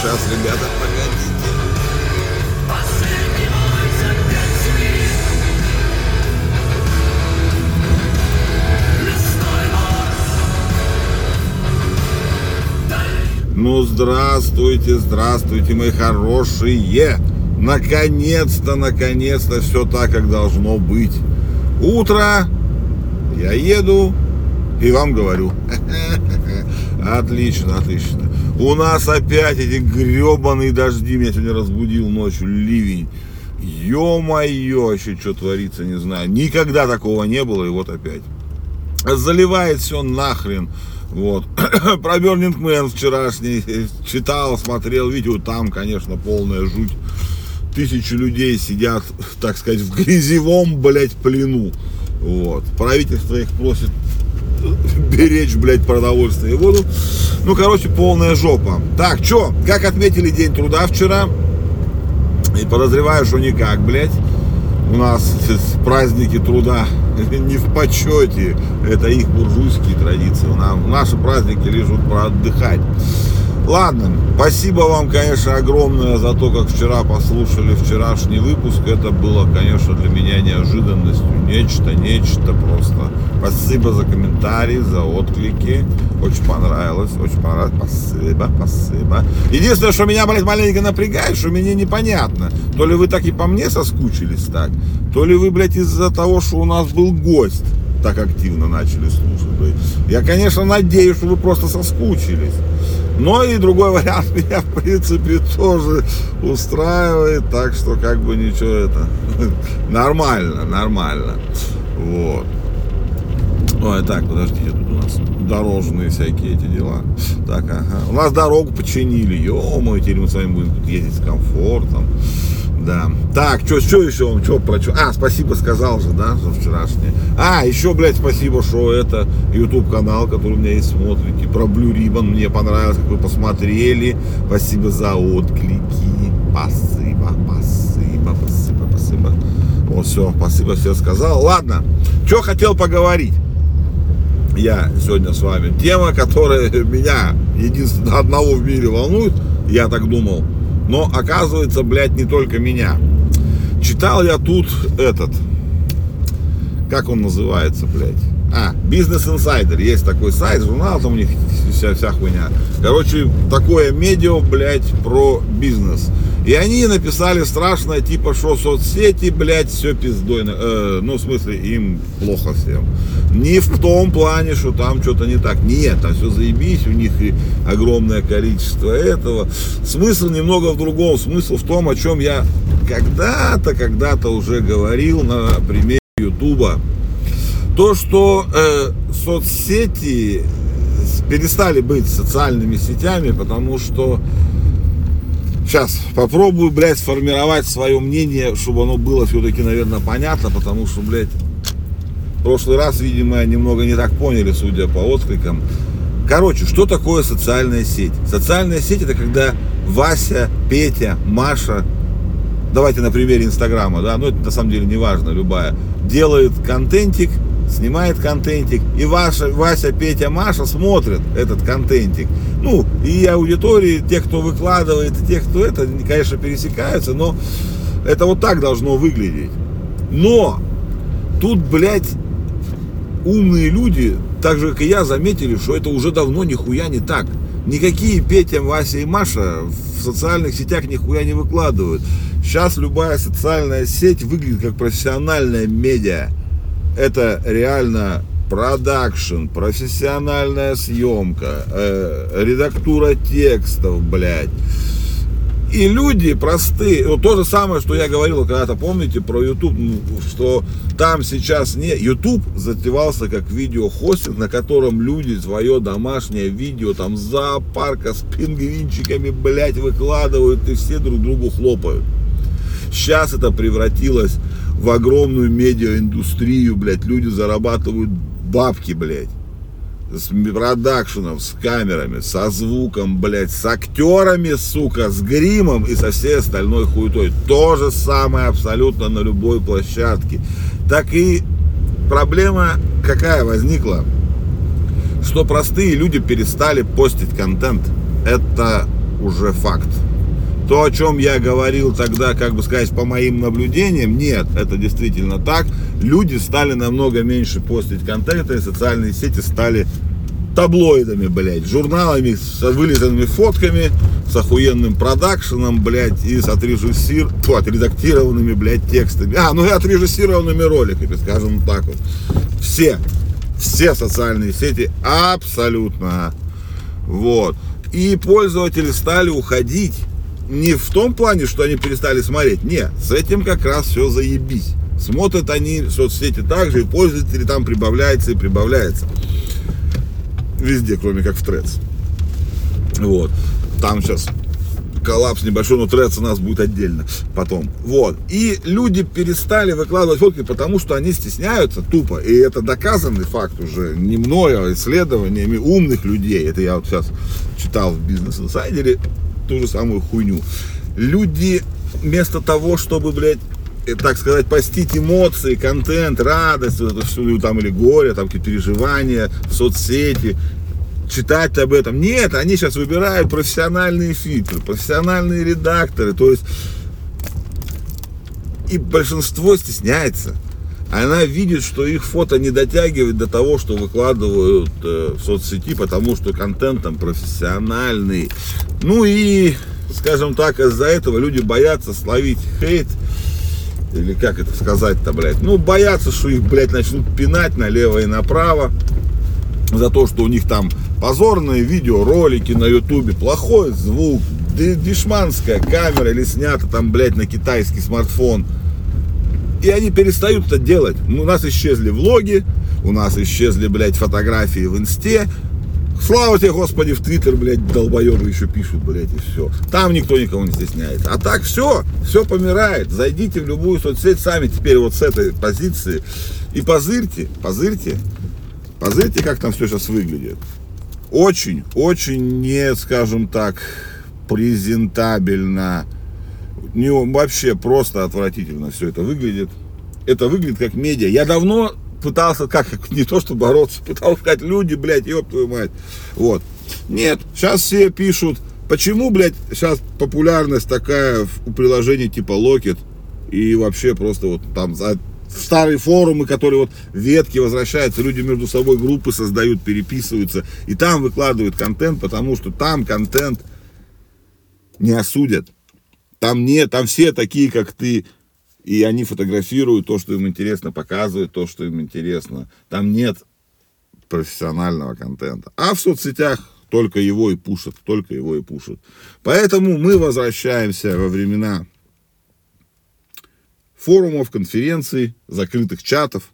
Сейчас, ребята, погодите. Ну, здравствуйте, здравствуйте, мои хорошие. Наконец-то, наконец-то все так, как должно быть. Утро, я еду и вам говорю. Отлично, отлично. У нас опять эти гребаные дожди меня сегодня разбудил ночью, ливень. Ё-моё, еще что творится, не знаю. Никогда такого не было, и вот опять. Заливает все нахрен. Вот. Про Burning Man вчерашний читал, смотрел видео, там, конечно, полная жуть. Тысячи людей сидят, так сказать, в грязевом, блядь, плену. Вот. Правительство их просит беречь, блядь, продовольствие и воду. Ну, короче, полная жопа. Так, что, как отметили День труда вчера? И подозреваю, что никак, блядь. У нас праздники труда не в почете. Это их буржуйские традиции. Нам, наши праздники лишь вот отдыхать. Ладно, спасибо вам, конечно, огромное за то, как вчера послушали вчерашний выпуск. Это было, конечно, для меня неожиданностью. Нечто, нечто просто. Спасибо за комментарии, за отклики. Очень понравилось, очень понравилось. Спасибо, спасибо. Единственное, что меня, блядь, маленько напрягает, что мне непонятно. То ли вы так и по мне соскучились так, то ли вы, блядь, из-за того, что у нас был гость так активно начали слушать. Я, конечно, надеюсь, что вы просто соскучились. Но и другой вариант меня, в принципе, тоже устраивает. Так что, как бы, ничего это... Нормально, нормально. Вот. Ой, так, подождите, тут у нас дорожные всякие эти дела. Так, ага. У нас дорогу починили. Ё-моё, теперь мы с вами будем тут ездить с комфортом. Да. Так, что, что еще вам, что про что? А, спасибо сказал же, да, за вчерашнее. А, еще, блядь, спасибо, что это YouTube канал, который у меня есть, смотрите. Про Blue Ribbon мне понравилось, как вы посмотрели. Спасибо за отклики. Спасибо, спасибо, спасибо, спасибо. Вот, все, спасибо, все сказал. Ладно, что хотел поговорить я сегодня с вами. Тема, которая меня единственно одного в мире волнует, я так думал, но оказывается, блядь, не только меня. Читал я тут этот, как он называется, блядь? А, Бизнес Инсайдер, есть такой сайт, журнал, там у них вся, вся хуйня. Короче, такое медиа, блядь, про бизнес. И они написали страшное, типа, что соцсети, блядь, все пиздой. Э, ну, в смысле, им плохо всем. Не в том плане, что там что-то не так. Нет, там все заебись, у них и огромное количество этого. Смысл немного в другом. Смысл в том, о чем я когда-то, когда-то уже говорил на примере Ютуба. То, что э, соцсети перестали быть социальными сетями, потому что Сейчас попробую, блядь, сформировать свое мнение, чтобы оно было все-таки, наверное, понятно, потому что, блядь, в прошлый раз, видимо, немного не так поняли, судя по откликам. Короче, что такое социальная сеть? Социальная сеть это когда Вася, Петя, Маша, давайте на примере Инстаграма, да, но это на самом деле не важно, любая, делает контентик, снимает контентик, и Ваша, Вася, Петя, Маша смотрят этот контентик. Ну, и аудитории, тех, кто выкладывает, и тех, кто это, конечно, пересекаются, но это вот так должно выглядеть. Но тут, блядь, умные люди, так же, как и я, заметили, что это уже давно нихуя не так. Никакие Петя, Вася и Маша в социальных сетях нихуя не выкладывают. Сейчас любая социальная сеть выглядит как профессиональная медиа это реально продакшн, профессиональная съемка, э, редактура текстов, блядь. И люди простые, вот то же самое, что я говорил когда-то, помните, про YouTube, ну, что там сейчас не... YouTube затевался как видеохостинг, на котором люди свое домашнее видео там с зоопарка с пингвинчиками, блядь, выкладывают и все друг другу хлопают. Сейчас это превратилось в огромную медиаиндустрию, блядь, люди зарабатывают бабки, блядь. С продакшеном, с камерами, со звуком, блядь, с актерами, сука, с гримом и со всей остальной хуетой. То же самое абсолютно на любой площадке. Так и проблема какая возникла? Что простые люди перестали постить контент. Это уже факт. То, о чем я говорил тогда, как бы сказать, по моим наблюдениям, нет, это действительно так. Люди стали намного меньше постить контент, и социальные сети стали таблоидами, блядь, журналами с вылизанными фотками, с охуенным продакшеном, блядь, и с отрежиссир... Фу, отредактированными, блядь, текстами. А, ну и отрежиссированными роликами, скажем так вот. Все, все социальные сети абсолютно. Вот. И пользователи стали уходить не в том плане, что они перестали смотреть. Нет, с этим как раз все заебись. Смотрят они соцсети также, и пользователи там прибавляется и прибавляется. Везде, кроме как в Трец. Вот. Там сейчас коллапс небольшой, но Трец у нас будет отдельно потом. Вот. И люди перестали выкладывать фотки, потому что они стесняются тупо. И это доказанный факт уже не мною, а исследованиями умных людей. Это я вот сейчас читал в бизнес-инсайдере ту же самую хуйню. Люди вместо того, чтобы, блядь, Э, так сказать, постить эмоции, контент, радость, вот это все, там, или горе, там, какие-то переживания в соцсети, читать об этом. Нет, они сейчас выбирают профессиональные фильтры, профессиональные редакторы, то есть и большинство стесняется. Она видит, что их фото не дотягивает до того, что выкладывают э, в соцсети, потому что контент там профессиональный. Ну и, скажем так, из-за этого люди боятся словить хейт, или как это сказать-то, блядь, ну, боятся, что их, блядь, начнут пинать налево и направо за то, что у них там позорные видеоролики на ютубе, плохой звук, дешманская камера или снято там, блядь, на китайский смартфон. И они перестают это делать. У нас исчезли влоги, у нас исчезли, блядь, фотографии в инсте, Слава тебе, Господи, в Твиттер, блядь, долбоебы еще пишут, блядь, и все. Там никто никого не стесняется. А так все, все помирает. Зайдите в любую соцсеть сами теперь вот с этой позиции и позырьте, позырьте, позырьте, как там все сейчас выглядит. Очень, очень не, скажем так, презентабельно. Не, вообще просто отвратительно все это выглядит. Это выглядит как медиа. Я давно пытался, как, не то что бороться, пытался сказать, люди, блядь, ёб твою мать. Вот. Нет, сейчас все пишут, почему, блядь, сейчас популярность такая у приложений типа Locket и вообще просто вот там старые форумы, которые вот ветки возвращаются, люди между собой группы создают, переписываются, и там выкладывают контент, потому что там контент не осудят. Там нет, там все такие, как ты, и они фотографируют то, что им интересно, показывают то, что им интересно. Там нет профессионального контента. А в соцсетях только его и пушат, только его и пушат. Поэтому мы возвращаемся во времена форумов, конференций, закрытых чатов.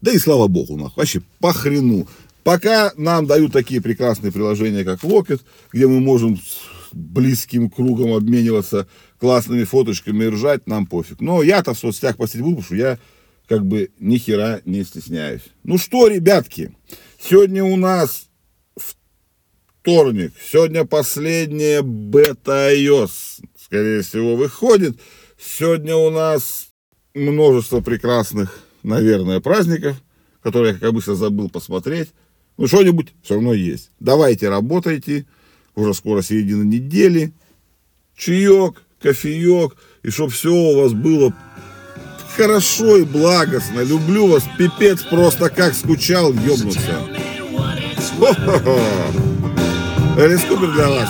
Да и слава богу, нахуй, вообще по хрену. Пока нам дают такие прекрасные приложения, как Locket, где мы можем близким кругом обмениваться классными фоточками и ржать, нам пофиг. Но я-то в соцсетях посидеть буду, потому что я как бы ни хера не стесняюсь. Ну что, ребятки, сегодня у нас вторник, сегодня последняя бета iOS, скорее всего, выходит. Сегодня у нас множество прекрасных, наверное, праздников, которые я, как обычно, забыл посмотреть. Ну, что-нибудь все равно есть. Давайте работайте уже скоро середина недели, чаек, кофеек, и чтобы все у вас было хорошо и благостно. Люблю вас, пипец, просто как скучал, ёбнуться. Элис Купер для вас.